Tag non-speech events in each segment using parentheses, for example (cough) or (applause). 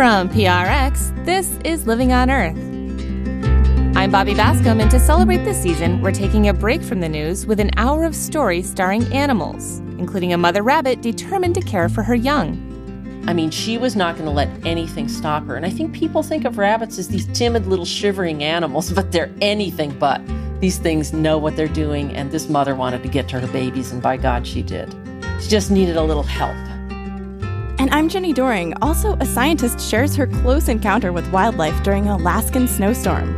From PRX, this is Living on Earth. I'm Bobby Bascomb, and to celebrate this season, we're taking a break from the news with an hour of stories starring animals, including a mother rabbit determined to care for her young. I mean, she was not going to let anything stop her. And I think people think of rabbits as these timid little shivering animals, but they're anything but. These things know what they're doing, and this mother wanted to get to her babies, and by God, she did. She just needed a little help. And I'm Jenni Doering. Also, a scientist shares her close encounter with wildlife during an Alaskan snowstorm.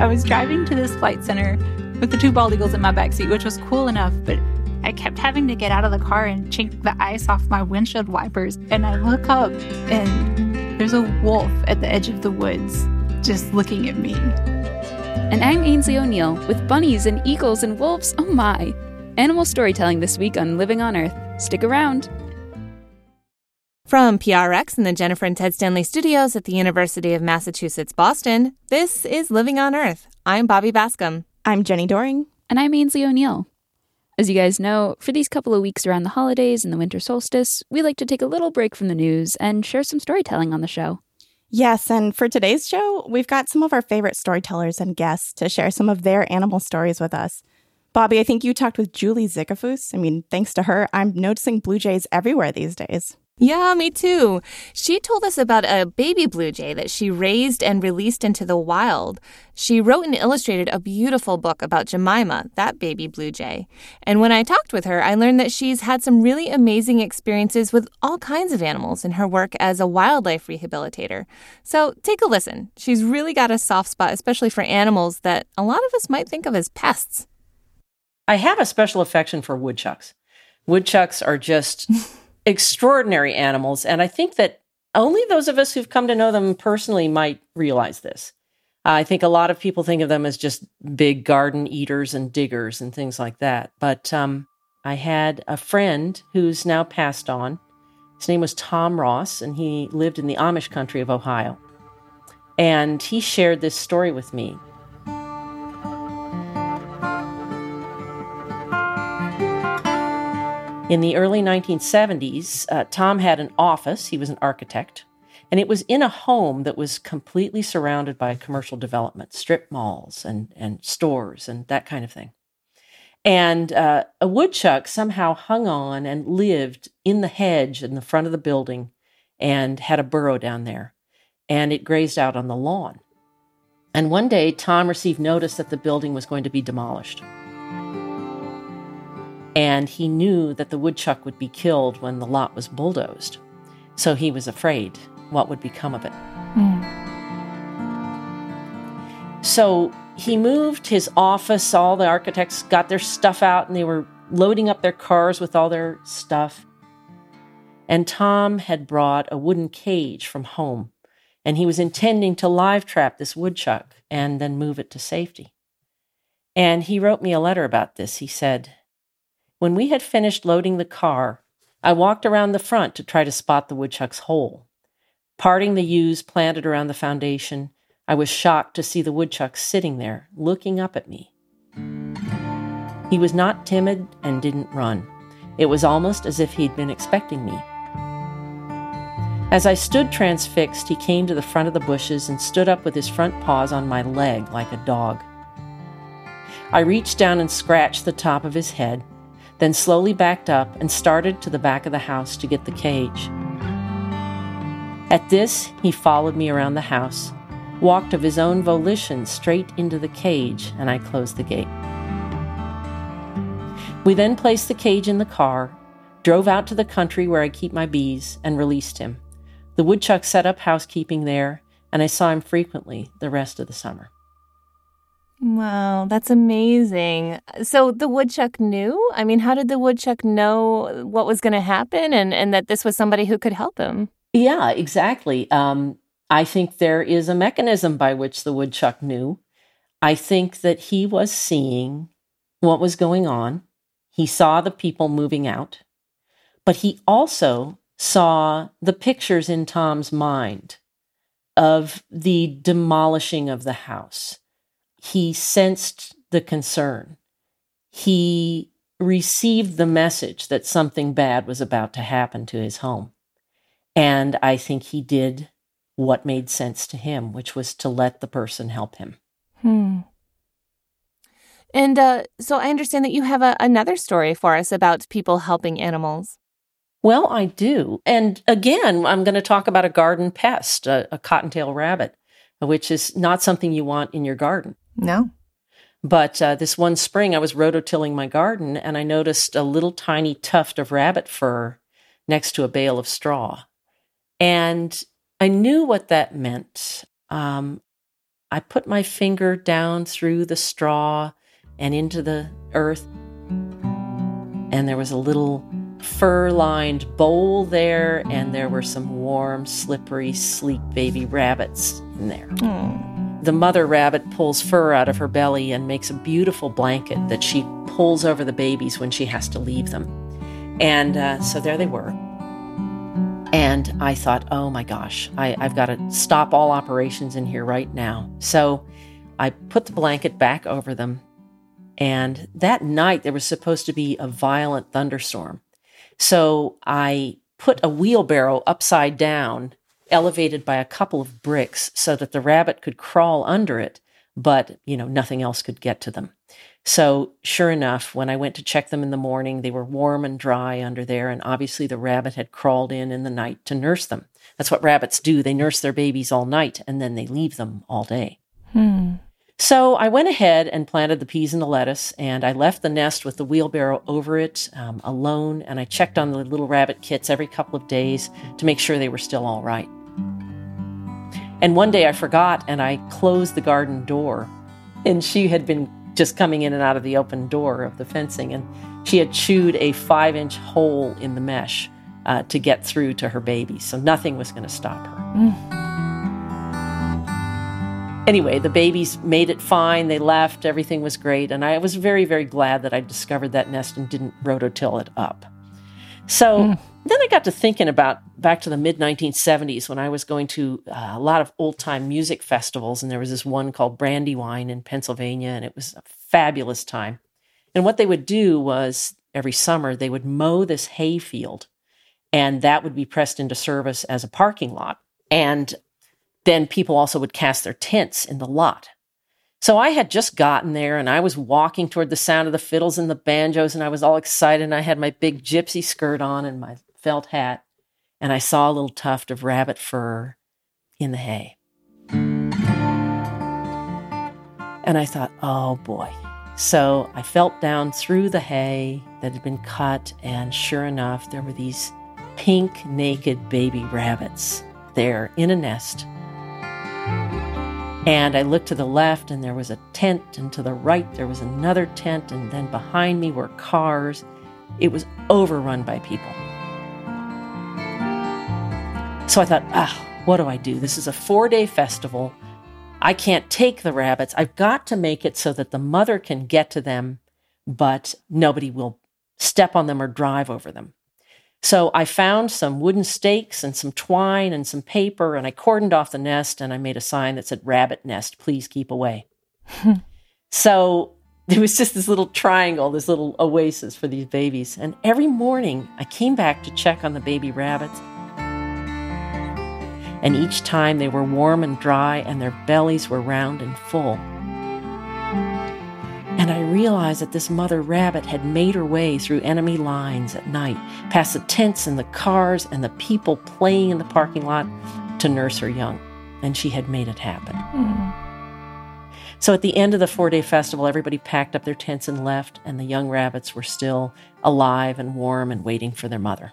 I was driving to this flight center with the two bald eagles in my backseat, which was cool enough, but I kept having to get out of the car and chink the ice off my windshield wipers. And I look up, and there's a wolf at the edge of the woods just looking at me. And I'm Aynsley O'Neill with bunnies and eagles and wolves. Oh my! Animal storytelling this week on Living on Earth. Stick around. From PRX and the Jennifer and Ted Stanley studios at the University of Massachusetts Boston, this is Living on Earth. I'm Bobby Bascomb. I'm Jenni Doering. And I'm Aynsley O'Neill. As you guys know, for these couple of weeks around the holidays and the winter solstice, we like to take a little break from the news and share some storytelling on the show. Yes, and for today's show, we've got some of our favorite storytellers and guests to share some of their animal stories with us. Bobby, I think you talked with Julie Zickefoose. I mean, thanks to her, I'm noticing blue jays everywhere these days. Yeah, me too. She told us about a baby blue jay that she raised and released into the wild. She wrote and illustrated a beautiful book about Jemima, that baby blue jay. And when I talked with her, I learned that she's had some really amazing experiences with all kinds of animals in her work as a wildlife rehabilitator. So take a listen. She's really got a soft spot, especially for animals that a lot of us might think of as pests. I have a special affection for woodchucks. Woodchucks are just. (laughs) extraordinary animals. And I think that only those of us who've come to know them personally might realize this. I think a lot of people think of them as just big garden eaters and diggers and things like that. But um, I had a friend who's now passed on. His name was Tom Ross, and he lived in the Amish country of Ohio. And he shared this story with me. In the early 1970s, uh, Tom had an office. He was an architect. And it was in a home that was completely surrounded by commercial development, strip malls and, and stores and that kind of thing. And uh, a woodchuck somehow hung on and lived in the hedge in the front of the building and had a burrow down there. And it grazed out on the lawn. And one day, Tom received notice that the building was going to be demolished and he knew that the woodchuck would be killed when the lot was bulldozed. So he was afraid what would become of it. Mm. So he moved his office, all the architects got their stuff out and they were loading up their cars with all their stuff. And Tom had brought a wooden cage from home, and he was intending to live trap this woodchuck and then move it to safety. And he wrote me a letter about this. He said, when we had finished loading the car, I walked around the front to try to spot the woodchuck's hole. Parting the yews planted around the foundation, I was shocked to see the woodchuck sitting there, looking up at me. He was not timid and didn't run. It was almost as if he'd been expecting me. As I stood transfixed, he came to the front of the bushes and stood up with his front paws on my leg like a dog. I reached down and scratched the top of his head then slowly backed up and started to the back of the house to get the cage. At this, he followed me around the house, walked of his own volition straight into the cage, and I closed the gate. We then placed the cage in the car, drove out to the country where I keep my bees, and released him. The woodchuck set up housekeeping there, and I saw him frequently the rest of the summer. Wow, that's amazing. So the woodchuck knew? I mean, how did the woodchuck know what was going to happen and, and that this was somebody who could help him? Yeah, exactly. Um, I think there is a mechanism by which the woodchuck knew. I think that he was seeing what was going on. He saw the people moving out, but he also saw the pictures in Tom's mind of the demolishing of the house he sensed the concern. He received the message that something bad was about to happen to his home. And I think he did what made sense to him, which was to let the person help him. Hmm. And uh, so I understand that you have a, another story for us about people helping animals. Well, I do. And again, I'm going to talk about a garden pest, a, a cottontail rabbit, which is not something you want in your garden. No. But uh, this one spring, I was rototilling my garden and I noticed a little tiny tuft of rabbit fur next to a bale of straw. And I knew what that meant. Um, I put my finger down through the straw and into the earth, and there was a little fur lined bowl there, and there were some warm, slippery, sleek baby rabbits in there. Hmm. The mother rabbit pulls fur out of her belly and makes a beautiful blanket that she pulls over the babies when she has to leave them. And uh, so there they were. And I thought, oh my gosh, I, I've got to stop all operations in here right now. So I put the blanket back over them. And that night, there was supposed to be a violent thunderstorm. So I put a wheelbarrow upside down, elevated by a couple of bricks, so that the rabbit could crawl under it, but, you know, nothing else could get to them. So, sure enough, when I went to check them in the morning, they were warm and dry under there, and obviously the rabbit had crawled in in the night to nurse them. That's what rabbits do. They nurse their babies all night and then they leave them all day. Hmm. So I went ahead and planted the peas and the lettuce, and I left the nest with the wheelbarrow over it um, alone. And I checked on the little rabbit kits every couple of days to make sure they were still all right. And one day I forgot and I closed the garden door, and she had been just coming in and out of the open door of the fencing, and she had chewed a five inch hole in the mesh uh, to get through to her baby. So nothing was going to stop her. Anyway, the babies made it fine. They left. Everything was great. And I was very, very glad that I discovered that nest and didn't rototill it up. So Mm. then I got to thinking about back to the mid 1970s when I was going to uh, a lot of old time music festivals. And there was this one called Brandywine in Pennsylvania. And it was a fabulous time. And what they would do was every summer they would mow this hay field and that would be pressed into service as a parking lot. And then people also would cast their tents in the lot. So I had just gotten there and I was walking toward the sound of the fiddles and the banjos and I was all excited and I had my big gypsy skirt on and my felt hat and I saw a little tuft of rabbit fur in the hay. And I thought, oh boy. So I felt down through the hay that had been cut and sure enough, there were these pink, naked baby rabbits there in a nest and I looked to the left, and there was a tent, and to the right, there was another tent, and then behind me were cars. It was overrun by people. So I thought, ah, what do I do? This is a four day festival. I can't take the rabbits. I've got to make it so that the mother can get to them, but nobody will step on them or drive over them. So I found some wooden stakes and some twine and some paper, and I cordoned off the nest and I made a sign that said, Rabbit nest, please keep away. (laughs) so (laughs) there was just this little triangle, this little oasis for these babies. And every morning I came back to check on the baby rabbits. And each time they were warm and dry and their bellies were round and full. And I realized that this mother rabbit had made her way through enemy lines at night, past the tents and the cars and the people playing in the parking lot to nurse her young. And she had made it happen. So at the end of the four day festival, everybody packed up their tents and left, and the young rabbits were still alive and warm and waiting for their mother.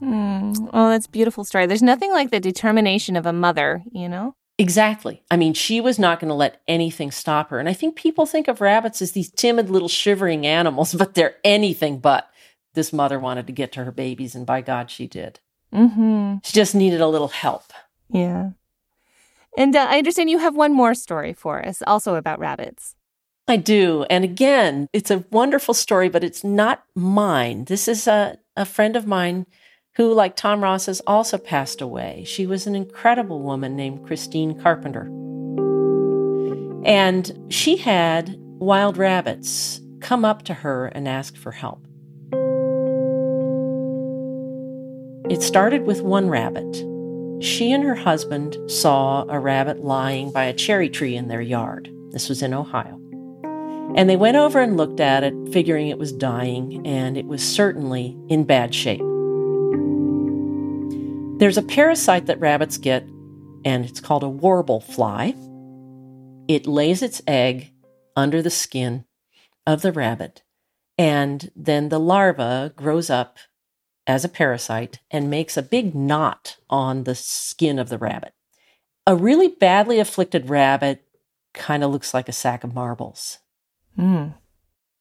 Mm. Oh, that's a beautiful story. There's nothing like the determination of a mother, you know? Exactly. I mean, she was not going to let anything stop her. And I think people think of rabbits as these timid little shivering animals, (laughs) but they're anything but. This mother wanted to get to her babies, and by God, she did. Mm-hmm. She just needed a little help. Yeah. And uh, I understand you have one more story for us, also about rabbits. I do. And again, it's a wonderful story, but it's not mine. This is a, a friend of mine who, like Tom Ross, has also passed away. She was an incredible woman named Christine Carpenter. And she had wild rabbits come up to her and ask for help. it started with one rabbit. She and her husband saw a rabbit lying by a cherry tree in their yard. This was in Ohio. And they went over and looked at it, figuring it was dying, and it was certainly in bad shape. There's a parasite that rabbits get, and it's called a warble fly. It lays its egg under the skin of the rabbit, and then the larva grows up as a parasite and makes a big knot on the skin of the rabbit. A really badly afflicted rabbit kind of looks like a sack of marbles. Mm.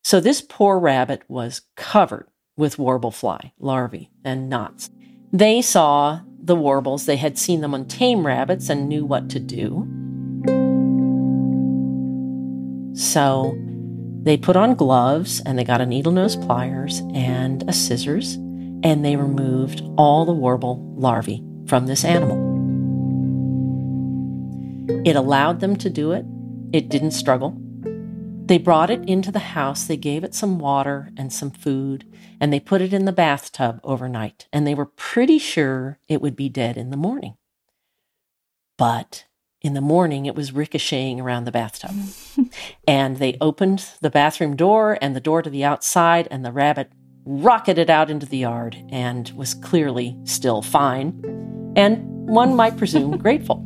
So this poor rabbit was covered with warble fly larvae and knots. They saw the warbles, they had seen them on tame rabbits and knew what to do. So they put on gloves and they got a needle nose pliers and a scissors and they removed all the warble larvae from this animal. It allowed them to do it. It didn't struggle. They brought it into the house, they gave it some water and some food, and they put it in the bathtub overnight, and they were pretty sure it would be dead in the morning. But in the morning, it was ricocheting around the bathtub. (laughs) and they opened the bathroom door and the door to the outside, and the rabbit rocketed out into the yard and was clearly still fine, and one might presume (laughs) grateful.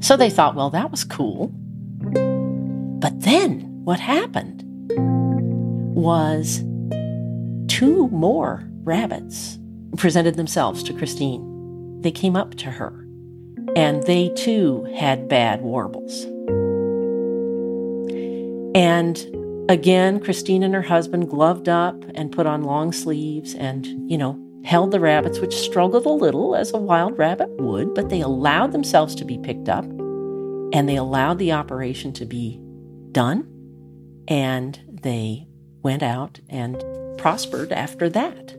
So they thought, well, that was cool. Then what happened was two more rabbits presented themselves to Christine. They came up to her, and they too had bad warbles. And again, Christine and her husband gloved up and put on long sleeves and, you know, held the rabbits, which struggled a little as a wild rabbit would, but they allowed themselves to be picked up and they allowed the operation to be done, and they went out and prospered after that.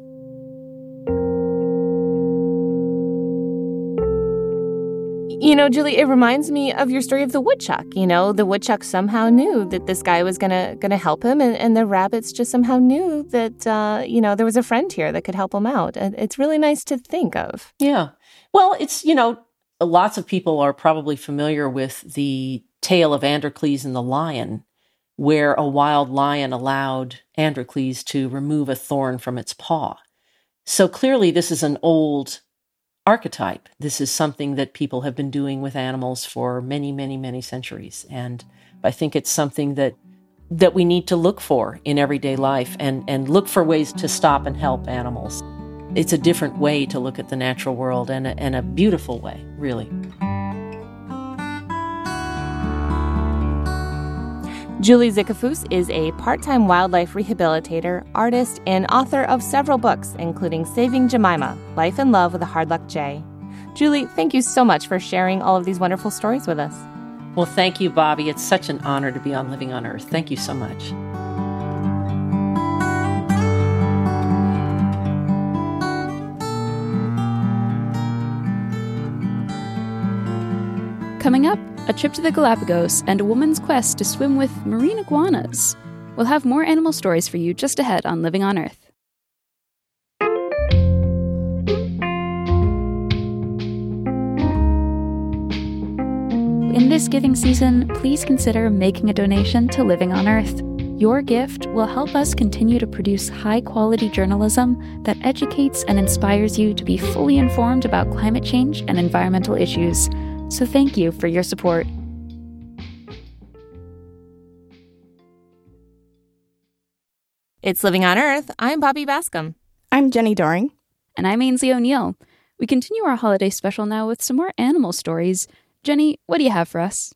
You know, Julie, it reminds me of your story of the woodchuck. You know, the woodchuck somehow knew that this guy was gonna gonna help him, and, and the rabbits just somehow knew that uh, you know there was a friend here that could help him out. And it's really nice to think of. Yeah. Well, it's you know, lots of people are probably familiar with the tale of Androcles and the lion, where a wild lion allowed Androcles to remove a thorn from its paw. So clearly, this is an old archetype. This is something that people have been doing with animals for many, many, many centuries. And I think it's something that that we need to look for in everyday life and, and look for ways to stop and help animals. It's a different way to look at the natural world and a, and a beautiful way, really. Julie Zickefoose is a part time wildlife rehabilitator, artist, and author of several books, including Saving Jemima Life and Love with a Hard Luck Jay. Julie, thank you so much for sharing all of these wonderful stories with us. Well, thank you, Bobby. It's such an honor to be on Living on Earth. Thank you so much. Coming up, a trip to the Galapagos, and a woman's quest to swim with marine iguanas. We'll have more animal stories for you just ahead on Living on Earth. In this giving season, please consider making a donation to Living on Earth. Your gift will help us continue to produce high quality journalism that educates and inspires you to be fully informed about climate change and environmental issues. So thank you for your support. It's Living on Earth. I'm Bobby Bascomb. I'm Jenni Doering. And I'm Aynsley O'Neill. We continue our holiday special now with some more animal stories. Jenni, what do you have for us?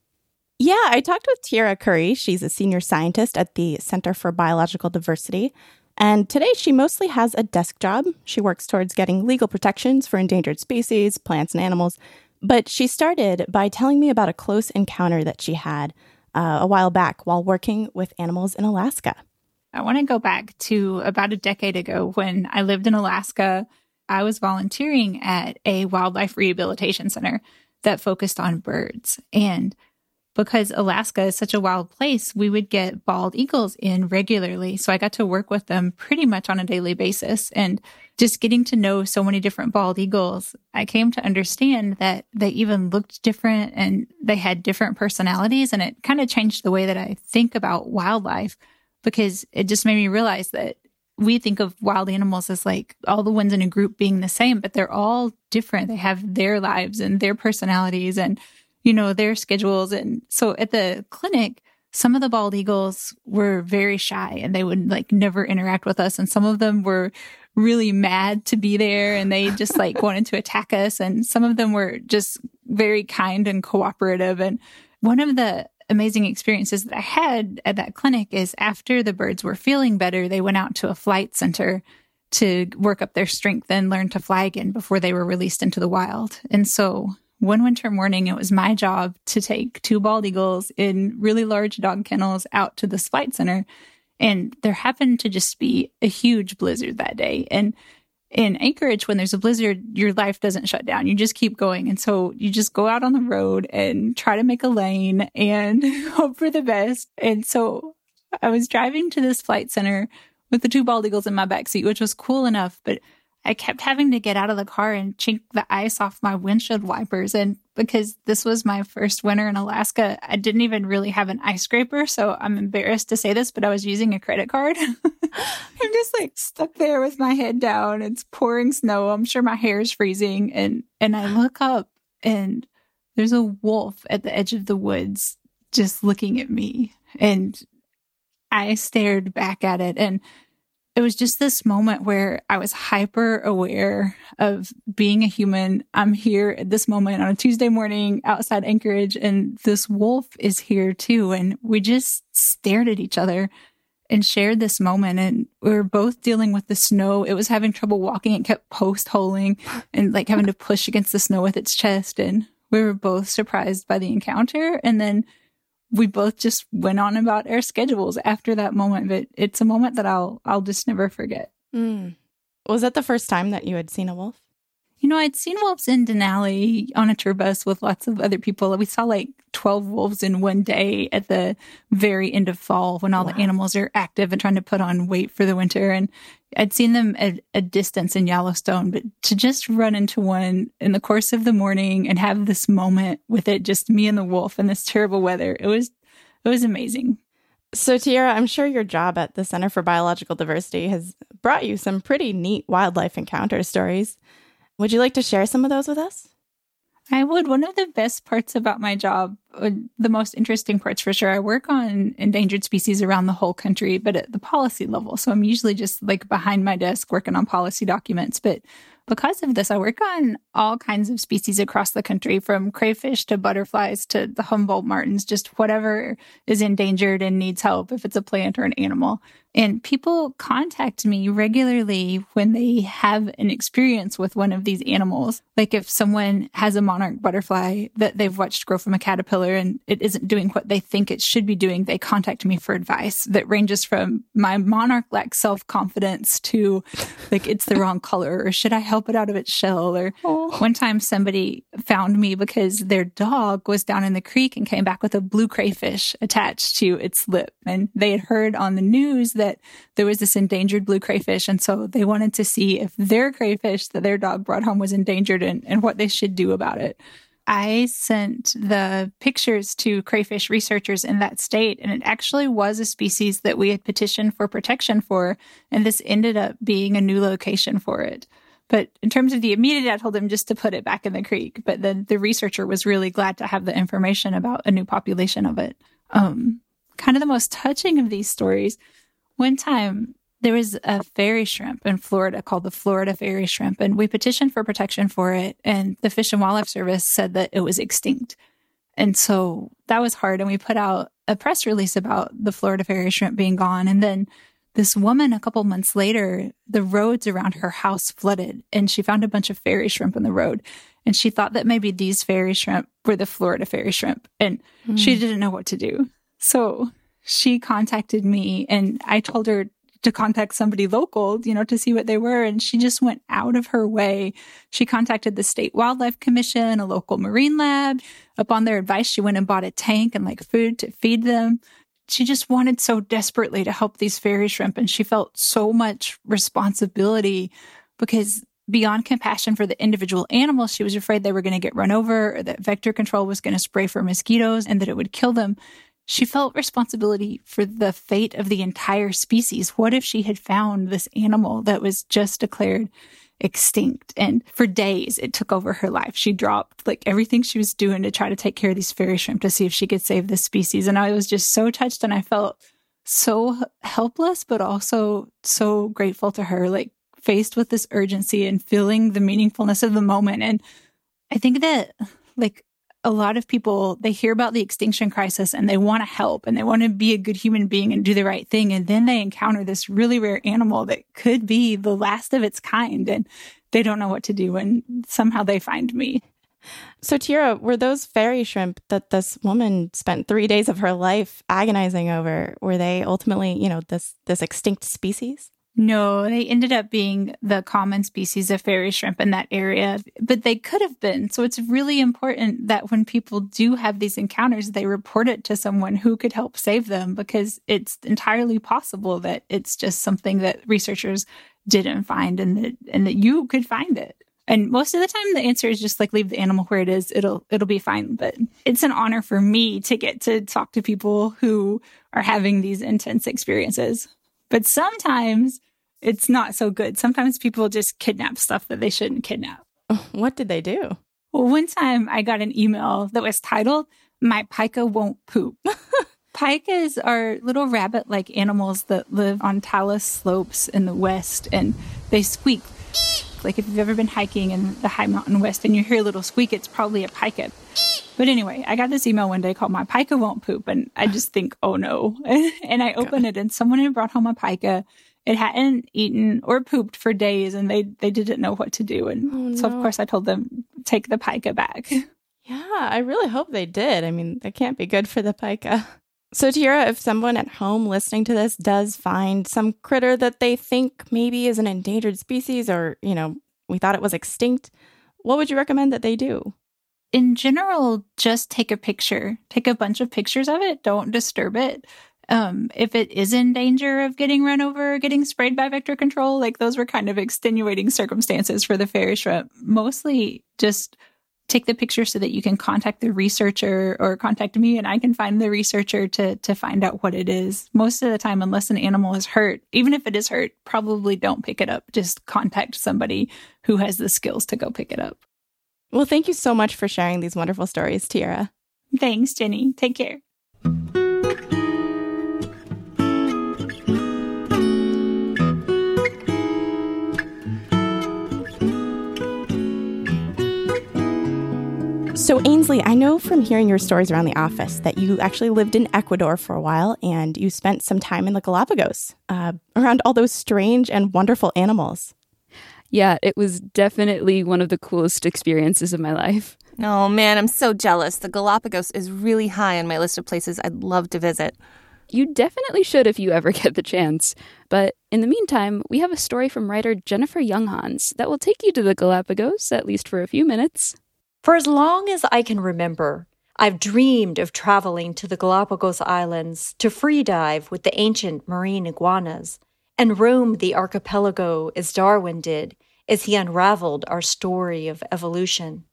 Yeah, I talked with Tierra Curry. She's a senior scientist at the Center for Biological Diversity. And today she mostly has a desk job. She works towards getting legal protections for endangered species, plants, and animals, but she started by telling me about a close encounter that she had uh, a while back while working with animals in Alaska. I want to go back to about a decade ago when I lived in Alaska. I was volunteering at a wildlife rehabilitation center that focused on birds. And because Alaska is such a wild place, we would get bald eagles in regularly. So I got to work with them pretty much on a daily basis. And just getting to know so many different bald eagles, I came to understand that they even looked different and they had different personalities. And it kind of changed the way that I think about wildlife because it just made me realize that we think of wild animals as like all the ones in a group being the same, but they're all different. They have their lives and their personalities and, you know, their schedules. And so at the clinic, some of the bald eagles were very shy and they would like never interact with us. And some of them were really mad to be there and they just like (laughs) wanted to attack us. And some of them were just very kind and cooperative. And one of the amazing experiences that I had at that clinic is after the birds were feeling better, they went out to a flight center to work up their strength and learn to fly again before they were released into the wild. And so one winter morning, it was my job to take two bald eagles in really large dog kennels out to this flight center. And there happened to just be a huge blizzard that day. And in Anchorage, when there's a blizzard, your life doesn't shut down. You just keep going. And so you just go out on the road and try to make a lane and (laughs) hope for the best. And so I was driving to this flight center with the two bald eagles in my backseat, which was cool enough, but I kept having to get out of the car and chink the ice off my windshield wipers. And because this was my first winter in Alaska, I didn't even really have an ice scraper. So I'm embarrassed to say this, but I was using a credit card. (laughs) I'm just like stuck there with my head down. It's pouring snow. I'm sure my hair is freezing. And, and I look up and there's a wolf at the edge of the woods just looking at me. And I stared back at it and it was just this moment where I was hyper aware of being a human. I'm here at this moment on a Tuesday morning outside Anchorage, and this wolf is here too. And we just stared at each other and shared this moment. And we were both dealing with the snow. It was having trouble walking. It kept post holing and like having to push against the snow with its chest. And we were both surprised by the encounter. And then we both just went on about our schedules after that moment. But it's a moment that I'll I'll just never forget. Mm. Was that the first time that you had seen a wolf? You know, I'd seen wolves in Denali on a tour bus with lots of other people. We saw like 12 wolves in one day at the very end of fall when all wow. the animals are active and trying to put on weight for the winter. And I'd seen them at a distance in Yellowstone, but to just run into one in the course of the morning and have this moment with it, just me and the wolf in this terrible weather, it was, it was amazing. So, Tierra, I'm sure your job at the Center for Biological Diversity has brought you some pretty neat wildlife encounter stories. Would you like to share some of those with us? I would. One of the best parts about my job, uh, the most interesting parts for sure, I work on endangered species around the whole country, but at the policy level. So I'm usually just like behind my desk working on policy documents. But because of this, I work on all kinds of species across the country, from crayfish to butterflies to the Humboldt martens, just whatever is endangered and needs help, if it's a plant or an animal. And people contact me regularly when they have an experience with one of these animals. Like if someone has a monarch butterfly that they've watched grow from a caterpillar and it isn't doing what they think it should be doing, they contact me for advice that ranges from my monarch lacks self confidence to like it's the wrong color or should I help it out of its shell? Or oh. one time somebody found me because their dog was down in the creek and came back with a blue crayfish attached to its lip. And they had heard on the news that that there was this endangered blue crayfish. And so they wanted to see if their crayfish that their dog brought home was endangered and, and what they should do about it. I sent the pictures to crayfish researchers in that state, and it actually was a species that we had petitioned for protection for, and this ended up being a new location for it. But in terms of the immediate, I told him just to put it back in the creek. But then the researcher was really glad to have the information about a new population of it. Um, kind of the most touching of these stories one time there was a fairy shrimp in Florida called the Florida fairy shrimp, and we petitioned for protection for it. And the Fish and Wildlife Service said that it was extinct. And so that was hard. And we put out a press release about the Florida fairy shrimp being gone. And then this woman, a couple months later, the roads around her house flooded and she found a bunch of fairy shrimp in the road. And she thought that maybe these fairy shrimp were the Florida fairy shrimp. And mm. she didn't know what to do. So she contacted me and I told her to contact somebody local, you know, to see what they were. And she just went out of her way. She contacted the State Wildlife Commission, a local marine lab. Upon their advice, she went and bought a tank and like food to feed them. She just wanted so desperately to help these fairy shrimp. And she felt so much responsibility because beyond compassion for the individual animals, she was afraid they were going to get run over or that vector control was going to spray for mosquitoes and that it would kill them. She felt responsibility for the fate of the entire species. What if she had found this animal that was just declared extinct? And for days, it took over her life. She dropped like everything she was doing to try to take care of these fairy shrimp to see if she could save this species. And I was just so touched and I felt so helpless, but also so grateful to her. Like, faced with this urgency and feeling the meaningfulness of the moment. And I think that, like, a lot of people, they hear about the extinction crisis and they want to help and they want to be a good human being and do the right thing. And then they encounter this really rare animal that could be the last of its kind and they don't know what to do. And somehow they find me. So, Tierra, were those fairy shrimp that this woman spent three days of her life agonizing over, were they ultimately, you know, this this extinct species? No, they ended up being the common species of fairy shrimp in that area, but they could have been. So it's really important that when people do have these encounters, they report it to someone who could help save them because it's entirely possible that it's just something that researchers didn't find and that and that you could find it. And most of the time the answer is just like leave the animal where it is. It'll it'll be fine. But it's an honor for me to get to talk to people who are having these intense experiences. But sometimes it's not so good. Sometimes people just kidnap stuff that they shouldn't kidnap. (laughs) What did they do? Well, one time I got an email that was titled, My Pika Won't Poop. (laughs) Pikas are little rabbit like animals that live on talus slopes in the West and they squeak. Like if you've ever been hiking in the high mountain West and you hear a little squeak, it's probably a pika. But anyway, I got this email one day called My Pika Won't Poop. And I just think, oh no. (laughs) and I opened it and someone had brought home a pika it hadn't eaten or pooped for days and they they didn't know what to do and oh, no. so of course i told them take the pika back (laughs) yeah i really hope they did i mean that can't be good for the pika so tierra if someone at home listening to this does find some critter that they think maybe is an endangered species or you know we thought it was extinct what would you recommend that they do in general, just take a picture. Take a bunch of pictures of it. Don't disturb it um, if it is in danger of getting run over or getting sprayed by vector control, like those were kind of extenuating circumstances for the fairy shrimp. Mostly just take the picture so that you can contact the researcher or contact me and I can find the researcher to to find out what it is. Most of the time unless an animal is hurt, even if it is hurt, probably don't pick it up. Just contact somebody who has the skills to go pick it up. Well, thank you so much for sharing these wonderful stories, Tierra. Thanks, Jenni. Take care. So, Aynsley, I know from hearing your stories around the office that you actually lived in Ecuador for a while and you spent some time in the Galapagos uh, around all those strange and wonderful animals. Yeah, it was definitely one of the coolest experiences of my life. Oh man, I'm so jealous. The Galapagos is really high on my list of places I'd love to visit. You definitely should if you ever (laughs) get the chance. But in the meantime, we have a story from writer Jennifer Younghans that will take you to the Galapagos, at least for a few minutes. For as long as I can remember, I've dreamed of traveling to the Galapagos Islands to free dive with the ancient marine iguanas and roam the archipelago as Darwin did as he unraveled our story of evolution.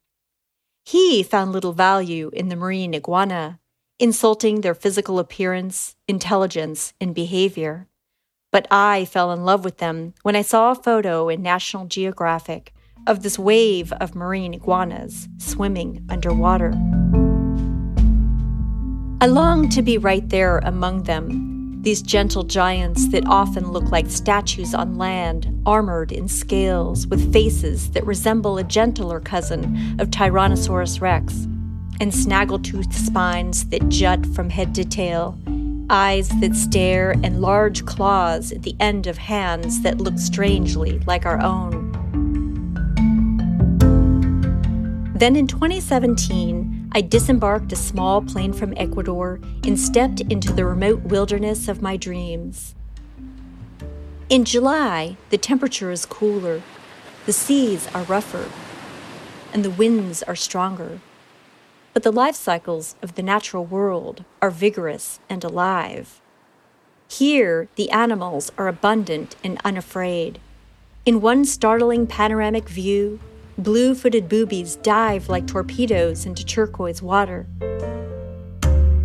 He found little value in the marine iguana, insulting their physical appearance, intelligence, and behavior. But I fell in love with them when I saw a photo in National Geographic of this wave of marine iguanas swimming underwater. I longed to be right there among them, these gentle giants that often look like statues on land, armored in scales, with faces that resemble a gentler cousin of Tyrannosaurus rex, and snaggletooth spines that jut from head to tail, eyes that stare, and large claws at the end of hands that look strangely like our own. Then in 2017, I disembarked a small plane from Ecuador and stepped into the remote wilderness of my dreams. In July, the temperature is cooler, the seas are rougher, and the winds are stronger. But the life cycles of the natural world are vigorous and alive. Here, the animals are abundant and unafraid. In one startling panoramic view, blue footed boobies dive like torpedoes into turquoise water.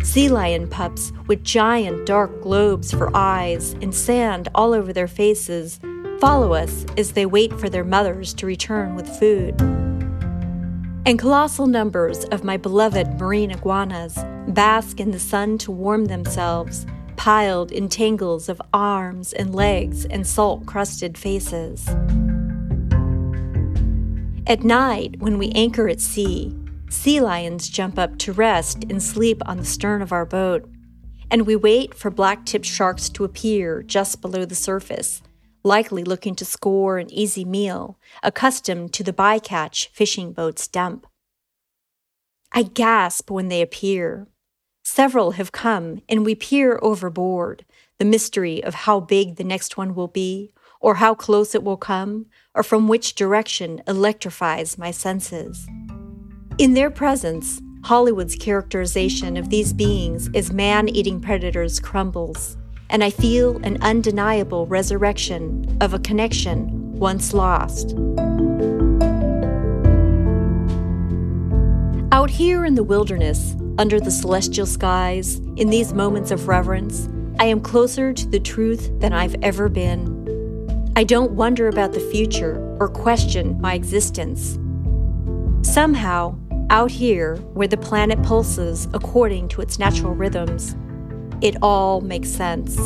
Sea lion pups with giant dark globes for eyes and sand all over their faces follow us as they wait for their mothers to return with food. And colossal numbers of my beloved marine iguanas bask in the sun to warm themselves, piled in tangles of arms and legs and salt crusted faces. At night, when we anchor at sea, sea lions jump up to rest and sleep on the stern of our boat, and we wait for black tipped sharks to appear just below the surface, likely looking to score an easy meal, accustomed to the bycatch fishing boats dump. I gasp when they appear. Several have come, and we peer overboard, the mystery of how big the next one will be, or how close it will come, or from which direction electrifies my senses. In their presence, Hollywood's characterization of these beings as man eating predators crumbles, and I feel an undeniable resurrection of a connection once lost. Out here in the wilderness, under the celestial skies, in these moments of reverence, I am closer to the truth than I've ever been. I don't wonder about the future or question my existence. Somehow, out here, where the planet pulses according to its natural rhythms, it all makes sense.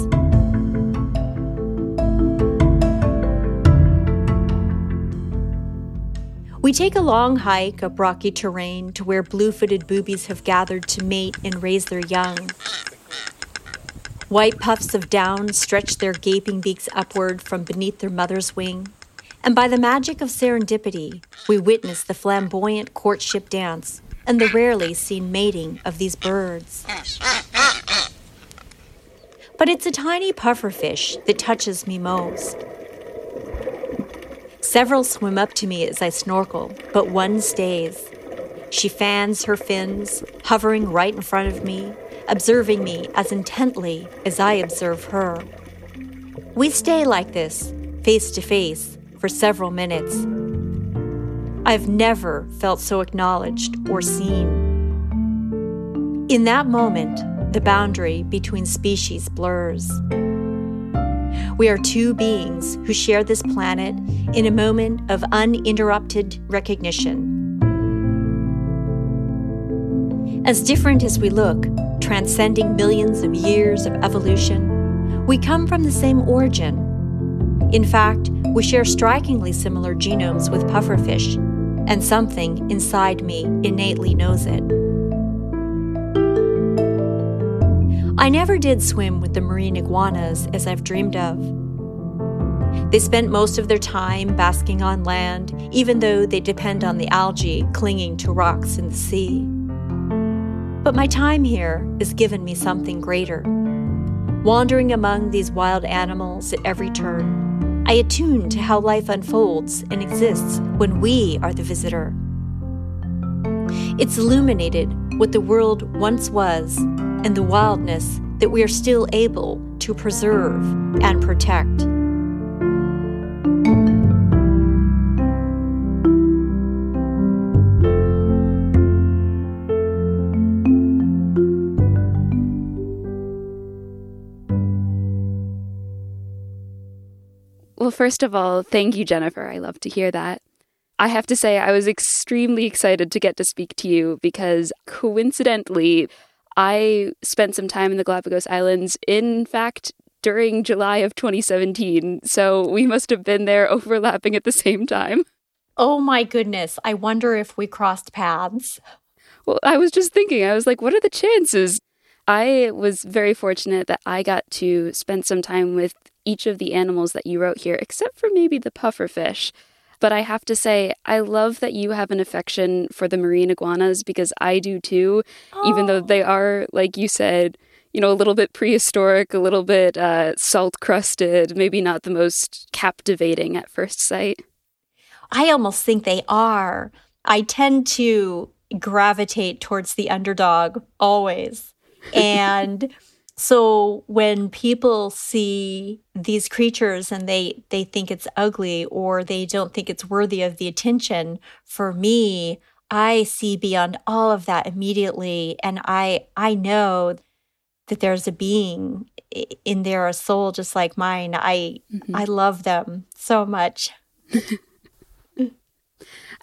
We take a long hike up rocky terrain to where blue footed boobies have gathered to mate and raise their young. White puffs of down stretch their gaping beaks upward from beneath their mother's wing. And by the magic of serendipity, we witness the flamboyant courtship dance and the rarely seen mating of these birds. But it's a tiny pufferfish that touches me most. Several swim up to me as I snorkel, but one stays. She fans her fins, hovering right in front of me, observing me as intently as I observe her. We stay like this, face to face, for several minutes. I've never felt so acknowledged or seen. In that moment, the boundary between species blurs. We are two beings who share this planet in a moment of uninterrupted recognition. As different as we look, transcending millions of years of evolution, we come from the same origin. In fact, we share strikingly similar genomes with pufferfish, and something inside me innately knows it. I never did swim with the marine iguanas as I've dreamed of. They spent most of their time basking on land, even though they depend on the algae clinging to rocks in the sea. But my time here has given me something greater. Wandering among these wild animals at every turn, I attune to how life unfolds and exists when we are the visitor. It's illuminated what the world once was and the wildness that we are still able to preserve and protect. Well, first of all, thank you, Jennifer. I love to hear that. I have to say, I was extremely excited to get to speak to you because coincidentally, I spent some time in the Galapagos Islands, in fact, during July of 2017. So we must have been there (laughs) overlapping at the same time. Oh my goodness. I wonder if we crossed paths. Well, I was just thinking, I was like, what are the chances? I was very fortunate that I got to spend some time with each of the animals that you wrote here, except for maybe the pufferfish. But I have to say, I love that you have an affection for the marine iguanas because I do too, oh. even though they are, like you said, you know, a little bit prehistoric, a little bit uh, salt crusted, maybe not the most captivating at first sight? I almost think they are. I tend to gravitate towards the underdog always. (laughs) And so when people see these creatures and they they think it's ugly or they don't think it's worthy of the attention, for me, I see beyond all of that immediately and I I know that there's a being in there a soul just like mine. I mm-hmm. I love them so much. (laughs)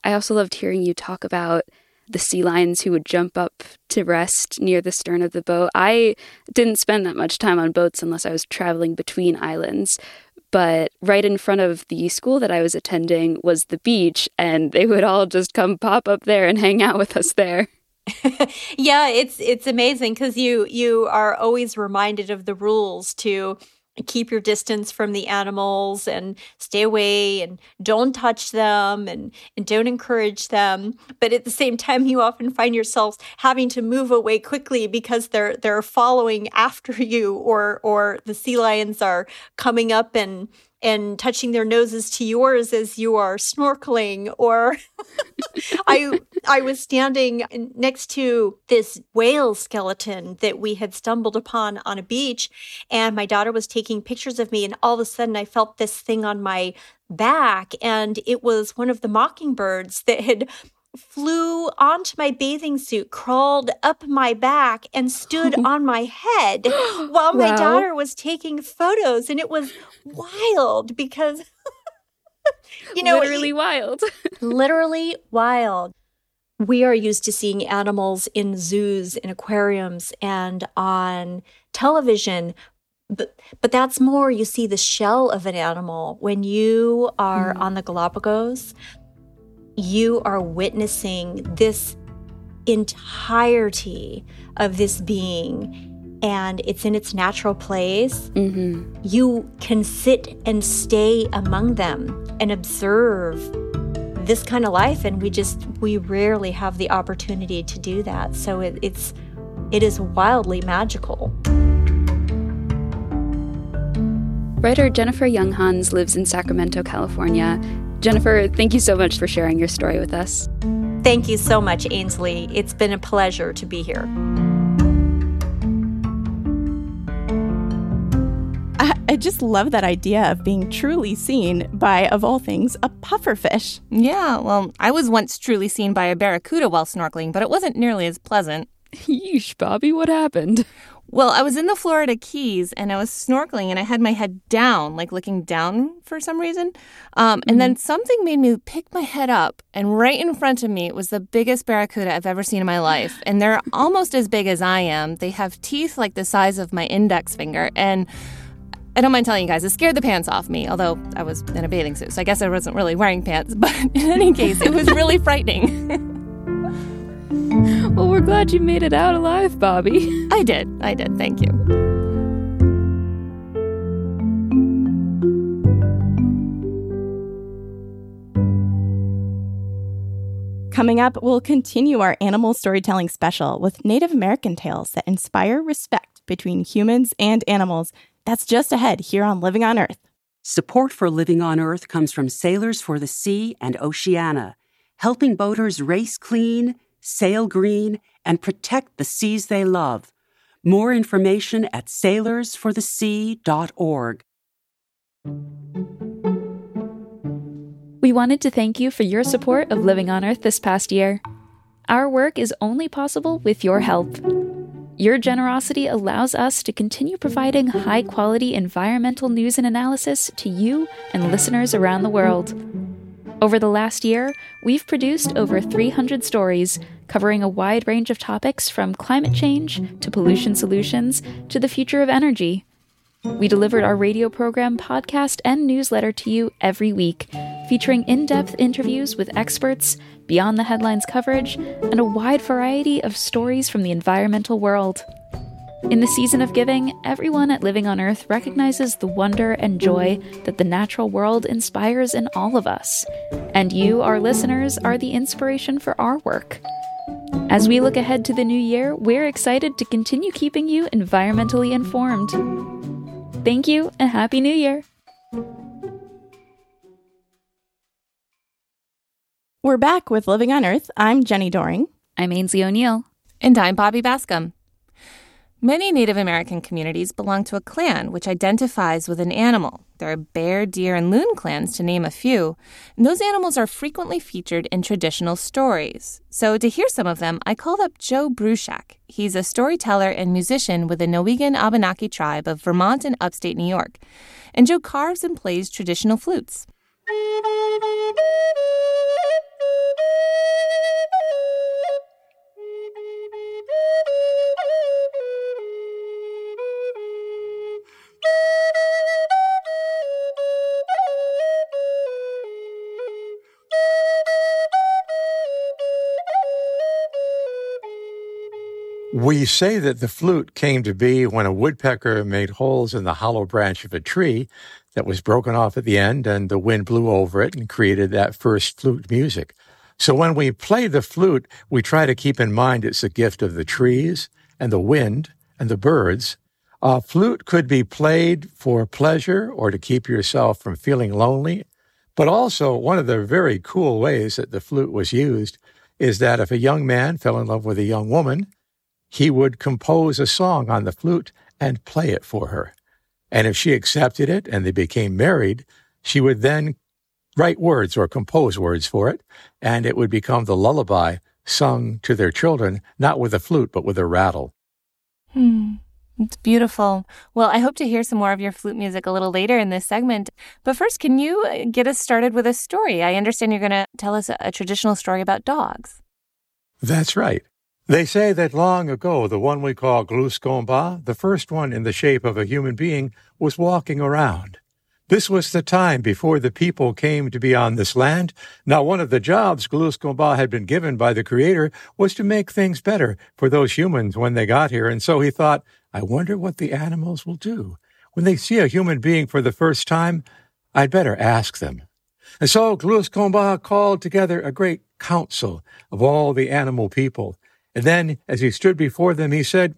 I also loved hearing you talk about the sea lions who would jump up to rest near the stern of the boat. I didn't spend that much time on boats unless I was traveling between islands. But right in front of the school that I was attending was the beach, and they would all just come pop up there and hang out with us there. (laughs) (laughs) yeah, it's it's amazing because you you are always reminded of the rules to keep your distance from the animals and stay away and don't touch them and, and don't encourage them. But at the same time you often find yourselves having to move away quickly because they're they're following after (laughs) you or or the sea lions are coming up and and touching their noses to yours as you are snorkeling or (laughs) I I was standing next to this whale skeleton that we had stumbled upon on a beach and my daughter was taking pictures of me and all of a sudden I felt this thing on my back and it was one of the mockingbirds that had flew onto my bathing suit, crawled up my back, and stood (laughs) on my head while my wow. daughter was taking photos. And it was wild because, (laughs) you know, literally wild. (laughs) literally wild. We are used to seeing animals in zoos, in aquariums, and on television. But, but that's more you see the shell of an animal when you are mm. on the Galapagos you are witnessing this entirety of this being and it's in its natural place, mm-hmm. you can sit and stay among them and observe this kind of life. And we just, we rarely have the opportunity to do that. So it, it's, it is wildly magical. Writer Jennifer Younghans lives in Sacramento, California, Jennifer, thank you so much for sharing your story with us. Thank you so much, Aynsley. It's been a pleasure to be here. I just love that idea of being truly seen by, of all things, a pufferfish. Yeah, well, I was once truly seen by a barracuda while snorkeling, but it wasn't nearly as pleasant. (laughs) Yeesh, Bobby, what happened? Well, I was in the Florida Keys and I was snorkeling and I had my head down, like looking down for some reason. Um, and mm-hmm. then something made me pick my head up, and right in front of me was the biggest barracuda I've ever seen in my life. And they're (laughs) almost as big as I am. They have teeth like the size of my index finger. And I don't mind telling you guys, it scared the pants off me, although I was in a bathing suit, so I guess I wasn't really wearing pants. (laughs) But in any case, it was really frightening. (laughs) well, we're glad you made it out alive, Bobby. (laughs) I did. I did. Thank you. Coming up, we'll continue our animal storytelling special with Native American tales that inspire respect between humans and animals. That's just ahead here on Living on Earth. Support for Living on Earth comes from Sailors for the Sea and Oceana, helping boaters race clean sail green, and protect the seas they love. More information at sailorsforthesea.org. We wanted to thank you for your support of Living on Earth this past year. Our work is only possible with your help. Your generosity allows us to continue providing high quality environmental news and analysis to you and listeners around the world. Over the last year, we've produced over 300 stories covering a wide range of topics from climate change to pollution solutions to the future of energy. We delivered our radio program, podcast, and newsletter to you every week, featuring in depth interviews with experts, beyond the headlines coverage, and a wide variety of stories from the environmental world. In the season of giving, everyone at Living on Earth recognizes the wonder and joy that the natural world inspires in all of us. And you, our listeners, are the inspiration for our work. As we look ahead to the new year, we're excited to continue keeping you environmentally informed. Thank you and Happy New Year! We're back with Living on Earth. I'm Jenni Doering. I'm Aynsley O'Neill. And I'm Bobby Bascomb. Many Native American communities belong to a clan which identifies with an animal. There are bear, deer, and loon clans, to name a few. And those animals are frequently featured in traditional stories. So, to hear some of them, I called up Joe Bruchac. He's a storyteller and musician with the Nulhegan Abenaki tribe of Vermont and upstate New York. And Joe carves and plays traditional flutes. (laughs) We say that the flute came to be when a woodpecker made holes in the hollow branch of a tree that was broken off at the end, and the wind blew over it and created that first flute music. So when we play the flute, we try to keep in mind it's a gift of the trees and the wind and the birds. A flute could be played for pleasure or to keep yourself from feeling lonely. But also, one of the very cool ways that the flute was used is that if a young man fell in love with a young woman, he would compose a song on the flute and play it for her. And if she accepted it and they became married, she would then write words or compose words for it, and it would become the lullaby sung to their children, not with a flute, but with a rattle. Hmm. It's beautiful. Well, I hope to hear some more of your flute music a little later in this segment. But first, can you uh, get us started with a story? I understand you're going to tell us a, traditional story about dogs. That's right. They say that long ago, the one we call Gluskomba, the first one in the shape of a human being, was walking around. This was the time before the people came to be on this land. Now, one of the jobs Gluskomba had been given by the Creator was to make things better for those humans when they got here. And so he thought, I wonder what the animals will do. When they see a human being for the first time, I'd better ask them. And so Gluskomba called together a great council of all the animal people. And then, as he stood before them, he said,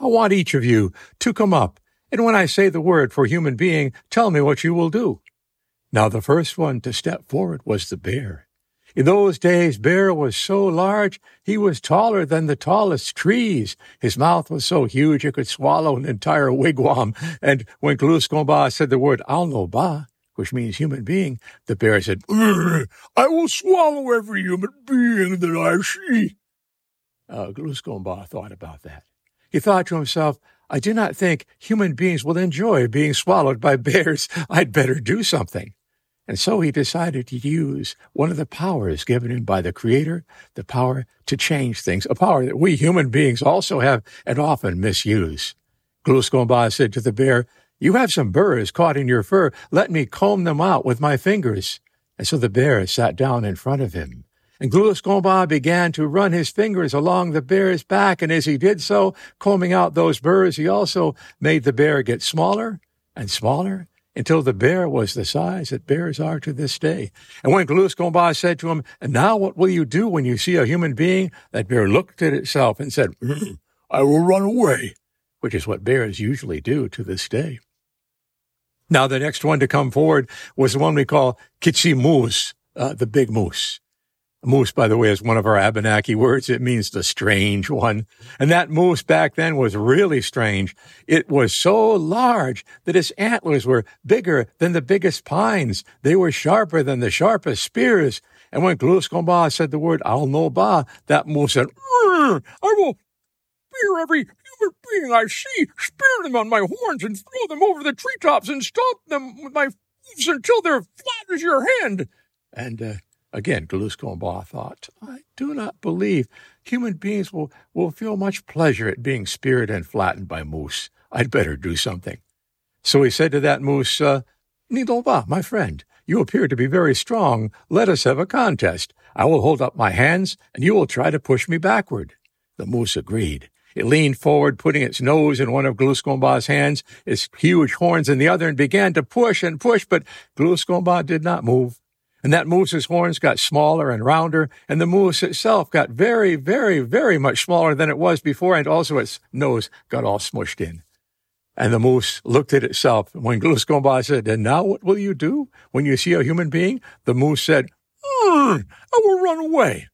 I want each of you to come up, and when I say the word for human being, tell me what you will do. Now, the first one to step forward was the bear. In those days, Bear was so large, he was taller than the tallest trees. His mouth was so huge it could swallow an entire wigwam. And when Gluskomba said the word Alnoba, which means human being, the bear said, I will swallow every human being that I see uh, thought about that. He thought to himself, I do not think human beings will enjoy being swallowed by bears. I'd better do something. And so he decided to use one of the powers given him by the Creator, the power to change things, a power that we human beings also have and often misuse. Gluskomba said to the bear, You have some burrs caught in your fur. Let me comb them out with my fingers. And so the bear sat down in front of him and Gluskomba began to run his fingers along the bear's back, and as he did so, combing out those burrs, he also made the bear get smaller and smaller until the bear was the size that bears are to this day. And when Gluskomba said to him, And now what will you do when you see a human being? That bear looked at itself and said, I will run away, which is what bears usually do to this day. Now, the next one to come forward was the one we call Moose, uh, the big moose. Moose, by the way, is one of our Abenaki words. It means the strange one. And that moose back then was really strange. It was so large that its antlers were bigger than the biggest pines. They were sharper than the sharpest spears. And when Gluskomba said the word Al Ba, that moose said, I will spear every human being I see, spear them on my horns and throw them over the treetops and stomp them with my hoofs until they're flat as your hand. And, uh, Again, Gluskomba thought, I do not believe human beings will, will feel much pleasure at being speared and flattened by moose. I'd better do something. So he said to that moose, uh, Nidolba, my friend, you appear to be very strong. Let us have a contest. I will hold up my hands, and you will try to push me backward. The moose agreed. It leaned forward, putting its nose in one of Gluskomba's hands, its huge horns in the other, and began to push and push, but Gluskomba did not move. And that moose's horns got smaller and rounder, and the moose itself got very, very, very much smaller than it was before, and also its nose got all smushed in. And the moose looked at itself. When Gluskomba said, And now what will you do when you see a human being? The moose said, mm, I will run away.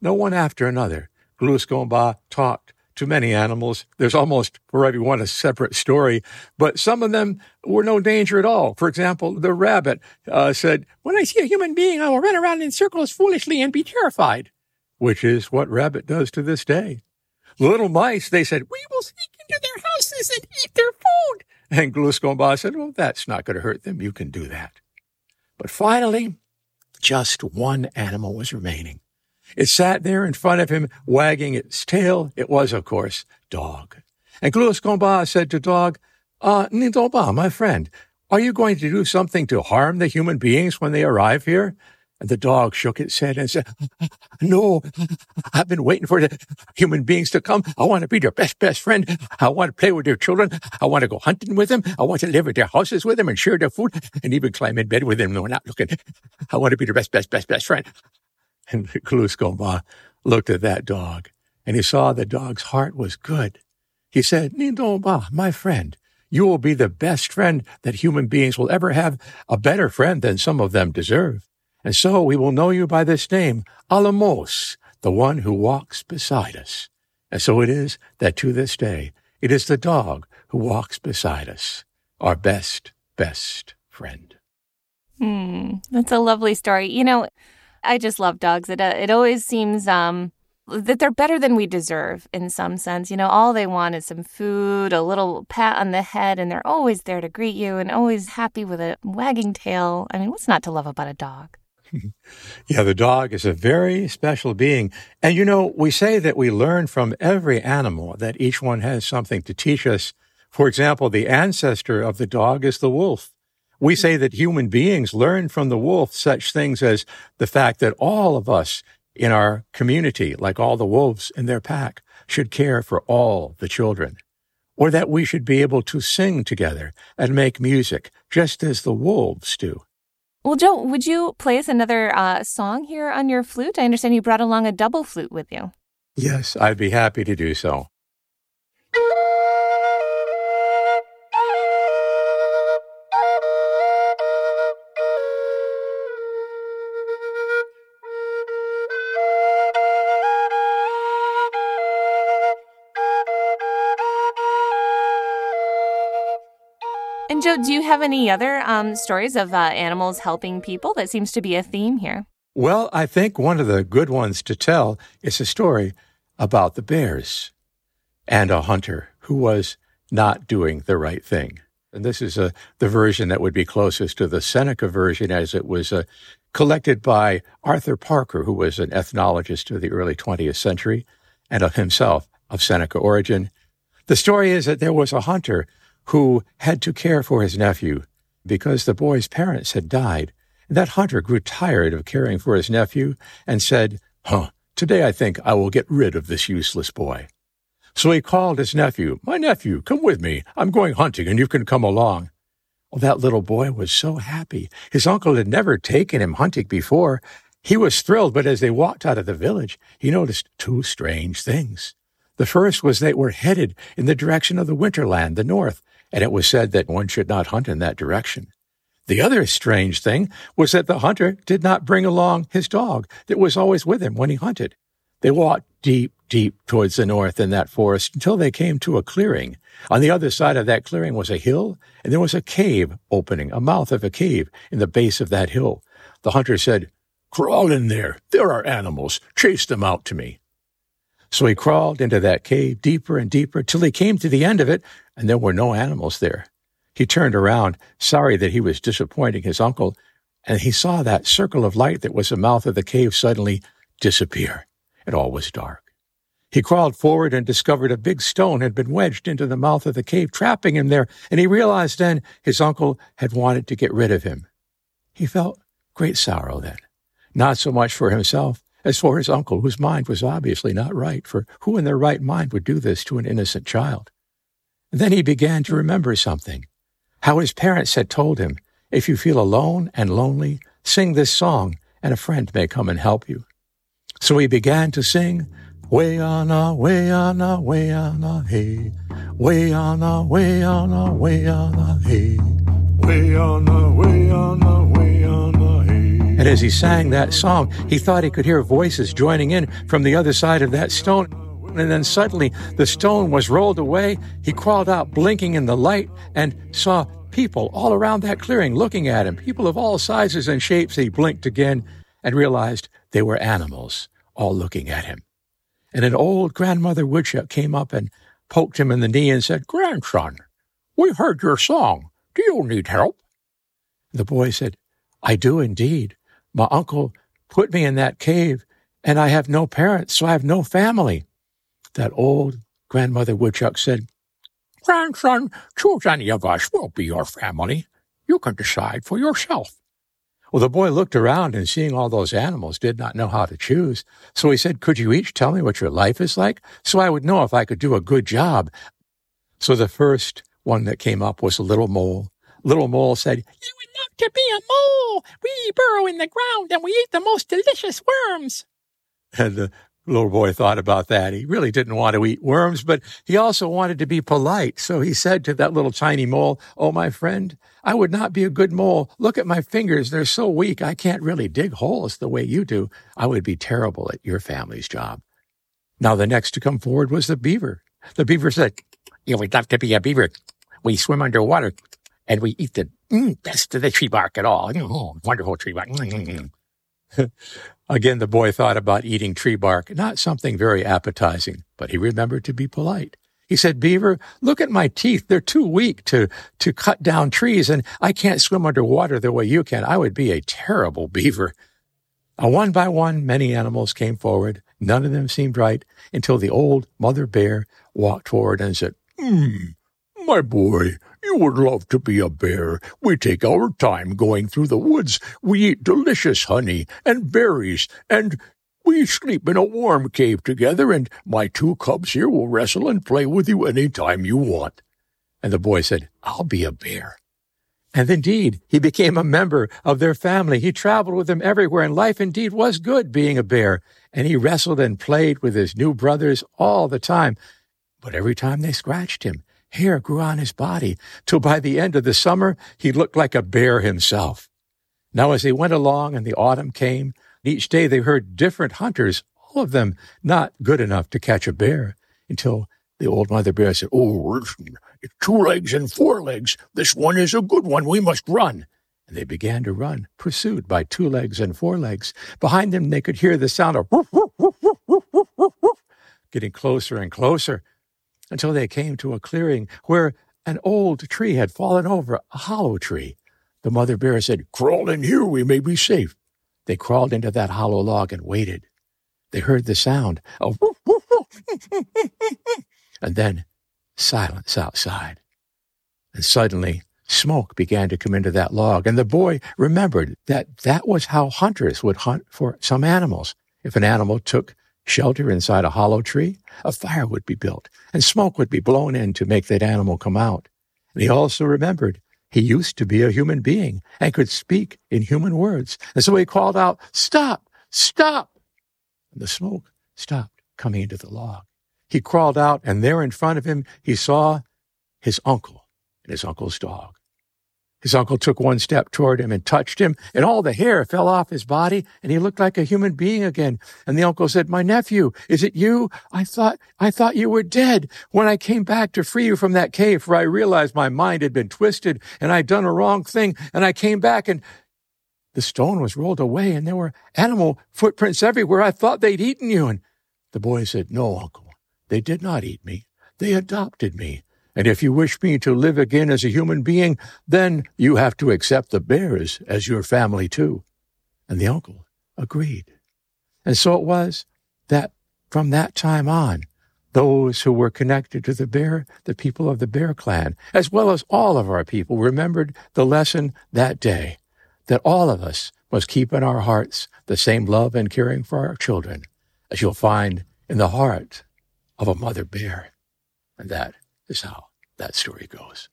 No one after another, Gluskomba talked to many animals. There's almost for every one a separate story, but some of them were no danger at all. For example, the rabbit uh, said, When I see a human being, I will run around in circles foolishly and be terrified, which is what rabbit does to this day. The little mice, they said, We will sneak into their houses and eat their food. And Gluskomba said, Well, that's not going to hurt them. You can do that. But finally, just one animal was remaining. It sat there in front of him, wagging its tail. It was, of course, Dog. And Gluskomba said to Dog, uh, Nindomba, my friend, are you going to do something to harm the human beings when they arrive here? And the dog shook its head and said, (laughs) No, I've been waiting for the human beings to come. I want to be their best, best friend. I want to play with their children. I want to go hunting with them. I want to live at their houses with them and share their food and even climb in bed with them when we're not looking. I want to be their best, best, best, best friend. (laughs) And Gluskomba looked at that dog and he saw the dog's heart was good. He said, Nindomba, my friend, you will be the best friend that human beings will ever have, a better friend than some of them deserve. And so we will know you by this name, Alamos, the one who walks beside us. And so it is that to this day, it is the dog who walks beside us, our best, best friend. Hmm, that's a lovely story. You know, I just love dogs. It, uh, it always seems um, that they're better than we deserve in some sense. You know, all they want is some food, a little pat on the head, and they're always there to greet you and always happy with a wagging tail. I mean, what's not to love about a dog? (laughs) yeah, the dog is a very special being. And you know, we say that we learn from every animal, that each one has something to teach us. For example, the ancestor of the dog is the wolf. We say that human beings learn from the wolf such things as the fact that all of us in our community, like all the wolves in their pack, should care for all the children. Or that we should be able to sing together and make music, just as the wolves do. Well, Joe, would you play us another uh, song here on your flute? I understand you brought along a double flute with you. Yes, I'd be happy to do so. Do you have any other um, stories of uh, animals helping people? That seems to be a theme here. Well, I think one of the good ones to tell is a story about the bears and a hunter who was not doing the right thing. And this is a, uh, the version that would be closest to the Seneca version as it was uh, collected by Arthur Parker, who was an ethnologist of the early 20th century and of himself of Seneca origin. The story is that there was a hunter who had to care for his nephew because the boy's parents had died. That hunter grew tired of caring for his nephew and said, Huh, today I think I will get rid of this useless boy. So he called his nephew, My nephew, come with me. I'm going hunting and you can come along. Well, that little boy was so happy. His uncle had never taken him hunting before. He was thrilled, but as they walked out of the village, he noticed two strange things. The first was they were headed in the direction of the winterland, the north, and it was said that one should not hunt in that direction. The other strange thing was that the hunter did not bring along his dog that was always with him when he hunted. They walked deep, deep towards the north in that forest until they came to a clearing. On the other side of that clearing was a hill, and there was a cave opening, a mouth of a cave in the base of that hill. The hunter said, Crawl in there. There are animals. Chase them out to me. So he crawled into that cave deeper and deeper till he came to the end of it, and there were no animals there. He turned around, sorry that he was disappointing his uncle, and he saw that circle of light that was the mouth of the cave suddenly disappear, and all was dark. He crawled forward and discovered a big stone had been wedged into the mouth of the cave, trapping him there, and he realized then his uncle had wanted to get rid of him. He felt great sorrow then, not so much for himself as for his uncle, whose mind was obviously not right, for who in their right mind would do this to an innocent child? Then he began to remember something how his parents had told him, If you feel alone and lonely, sing this song, and a friend may come and help you. So he began to sing, Way on a, way on a, way on a, hey. Way on a, way on a, way on a, hey. Way on a, way on a, And as he sang that song, he thought he could hear voices joining in from the other side of that stone. And then suddenly the stone was rolled away. He crawled out, blinking in the light, and saw people all around that clearing looking at him, people of all sizes and shapes. He blinked again and realized they were animals all looking at him. And an old grandmother woodchuck came up and poked him in the knee and said, Grandson, we heard your song. Do you need help? The boy said, I do indeed. My uncle put me in that cave, and I have no parents, so I have no family. That old grandmother woodchuck said, Grandson, choose any of us. We'll be your family. You can decide for yourself. Well, the boy looked around and seeing all those animals did not know how to choose. So he said, Could you each tell me what your life is like so I would know if I could do a good job? So the first one that came up was a little mole. Little mole said, You to be a mole. We burrow in the ground and we eat the most delicious worms. And the little boy thought about that. He really didn't want to eat worms, but he also wanted to be polite. So he said to that little tiny mole, Oh, my friend, I would not be a good mole. Look at my fingers. They're so weak. I can't really dig holes the way you do. I would be terrible at your family's job. Now the next to come forward was the beaver. The beaver said, You would love to be a beaver. We swim underwater and we eat the mm, best of the tree bark at all. Oh, wonderful tree bark. (laughs) Again, the boy thought about eating tree bark, not something very appetizing, but he remembered to be polite. He said, Beaver, look at my teeth. They're too weak to, to cut down trees, and I can't swim underwater the way you can. I would be a terrible beaver. Now, one by one, many animals came forward. None of them seemed right until the old mother bear walked forward and said, Hmm, my boy, you would love to be a bear. We take our time going through the woods. We eat delicious honey and berries, and we sleep in a warm cave together, and my two cubs here will wrestle and play with you any time you want. And the boy said, I'll be a bear. And indeed, he became a member of their family. He traveled with them everywhere, and life indeed was good being a bear. And he wrestled and played with his new brothers all the time. But every time they scratched him, hair grew on his body, till by the end of the summer he looked like a bear himself. Now, as they went along and the autumn came, each day they heard different hunters, all of them not good enough to catch a bear, until the old mother bear said, Oh, it's two legs and four legs. This one is a good one. We must run. And they began to run, pursued by two legs and four legs. Behind them, they could hear the sound of woof, woof, woof, woof, woof, woof, woof, getting closer and closer until they came to a clearing where an old tree had fallen over, a hollow tree. The mother bear said, Crawl in here, we may be safe. They crawled into that hollow log and waited. They heard the sound of woof, woof, woof, and then silence outside. And suddenly, smoke began to come into that log, and the boy remembered that that was how hunters would hunt for some animals. If an animal took shelter inside a hollow tree, a fire would be built, and smoke would be blown in to make that animal come out. And he also remembered he used to be a human being and could speak in human words. And so he called out, Stop! Stop! And the smoke stopped coming into the log. He crawled out, and there in front of him, he saw his uncle and his uncle's dog. His uncle took one step toward him and touched him, and all the hair fell off his body, and he looked like a human being again. And the uncle said, My nephew, is it you? I thought, I thought you were dead when I came back to free you from that cave, for I realized my mind had been twisted and I'd done a wrong thing. And I came back and the stone was rolled away and there were animal footprints everywhere. I thought they'd eaten you. And the boy said, No, uncle, they did not eat me. They adopted me. And if you wish me to live again as a human being, then you have to accept the bears as your family too. And the uncle agreed. And so it was that from that time on, those who were connected to the bear, the people of the bear clan, as well as all of our people, remembered the lesson that day that all of us must keep in our hearts the same love and caring for our children as you'll find in the heart of a mother bear. And that is how that story goes.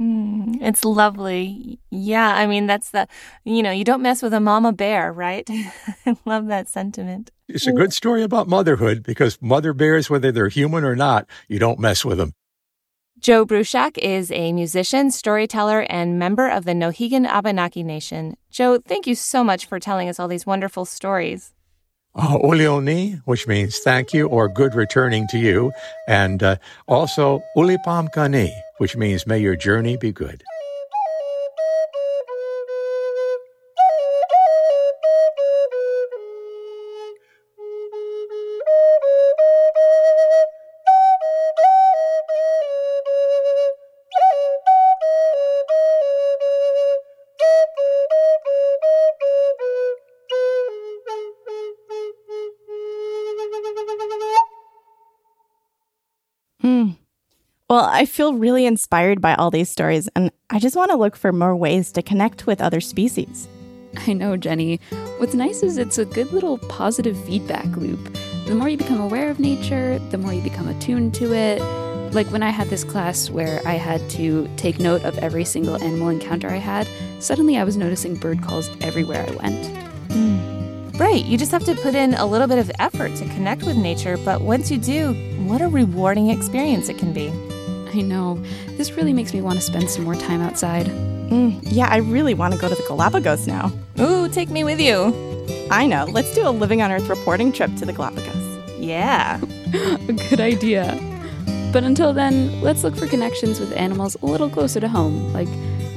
Mm, it's lovely. Yeah, I mean, that's the, you know, you don't mess with a mama bear, right? (laughs) I love that sentiment. It's a good story about motherhood because mother bears, whether they're human or not, you don't mess with them. Joe Bruchac is a musician, storyteller, and member of the Nulhegan Abenaki Nation. Joe, thank you so much for telling us all these wonderful stories. Uh, which means thank you or good returning to you, and uh, also Ulipam Kani, which means may your journey be good. I feel really inspired by all these stories, and I just want to look for more ways to connect with other species. I know, Jenni. What's nice is it's a good little positive feedback loop. The more you become aware of nature, the more you become attuned to it. Like when I had this class where I had to take note of every single animal encounter I had, suddenly I was noticing bird calls everywhere I went. Mm. Right, you just have to put in a little bit of effort to connect with nature, but once you do, what a rewarding experience it can be. I know. This really makes me want to spend some more time outside. Mm, yeah, I really want to go to the Galapagos now. Ooh, take me with you. I know. Let's do a Living on Earth reporting trip to the Galapagos. Yeah. a (laughs) good idea. But until then, let's look for connections with animals a little closer to home, like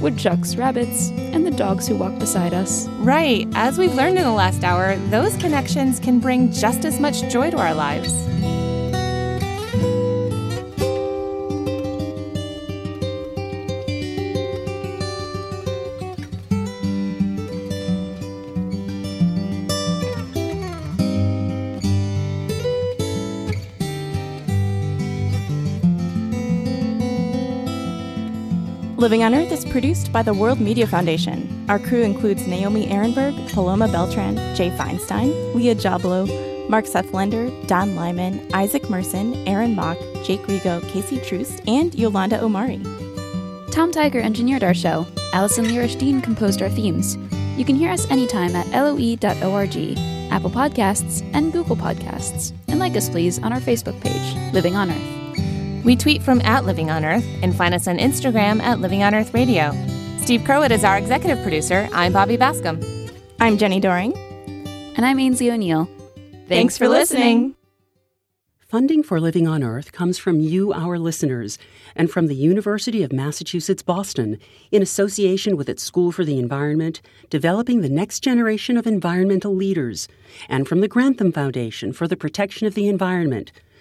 woodchucks, rabbits, and the dogs who walk beside us. Right. As we've learned in the last hour, those connections can bring just as much joy to our lives. Living on Earth is produced by the World Media Foundation. Our crew includes Naomi Arenberg, Paloma Beltran, Jay Feinstein, Leah Jablo, Mark Seth Lender, Don Lyman, Isaac Merson, Aaron Mock, Jake Rego, Casey Troost, and Yolanda Omari. Tom Tiger engineered our show. Alison Lirish Dean composed our themes. You can hear us anytime at loe.org, Apple Podcasts, and Google Podcasts. And like us, please, on our Facebook page, Living on Earth. We tweet from at Living on Earth and find us on Instagram at Living on Earth Radio. Steve Curwood is our executive producer. I'm Bobby Bascomb. I'm Jenni Doering. And I'm Aynsley O'Neill. Thanks, Thanks for listening. Funding for Living on Earth comes from you, our listeners, and from the University of Massachusetts Boston, in association with its School for the Environment, developing the next generation of environmental leaders, and from the Grantham Foundation for the Protection of the Environment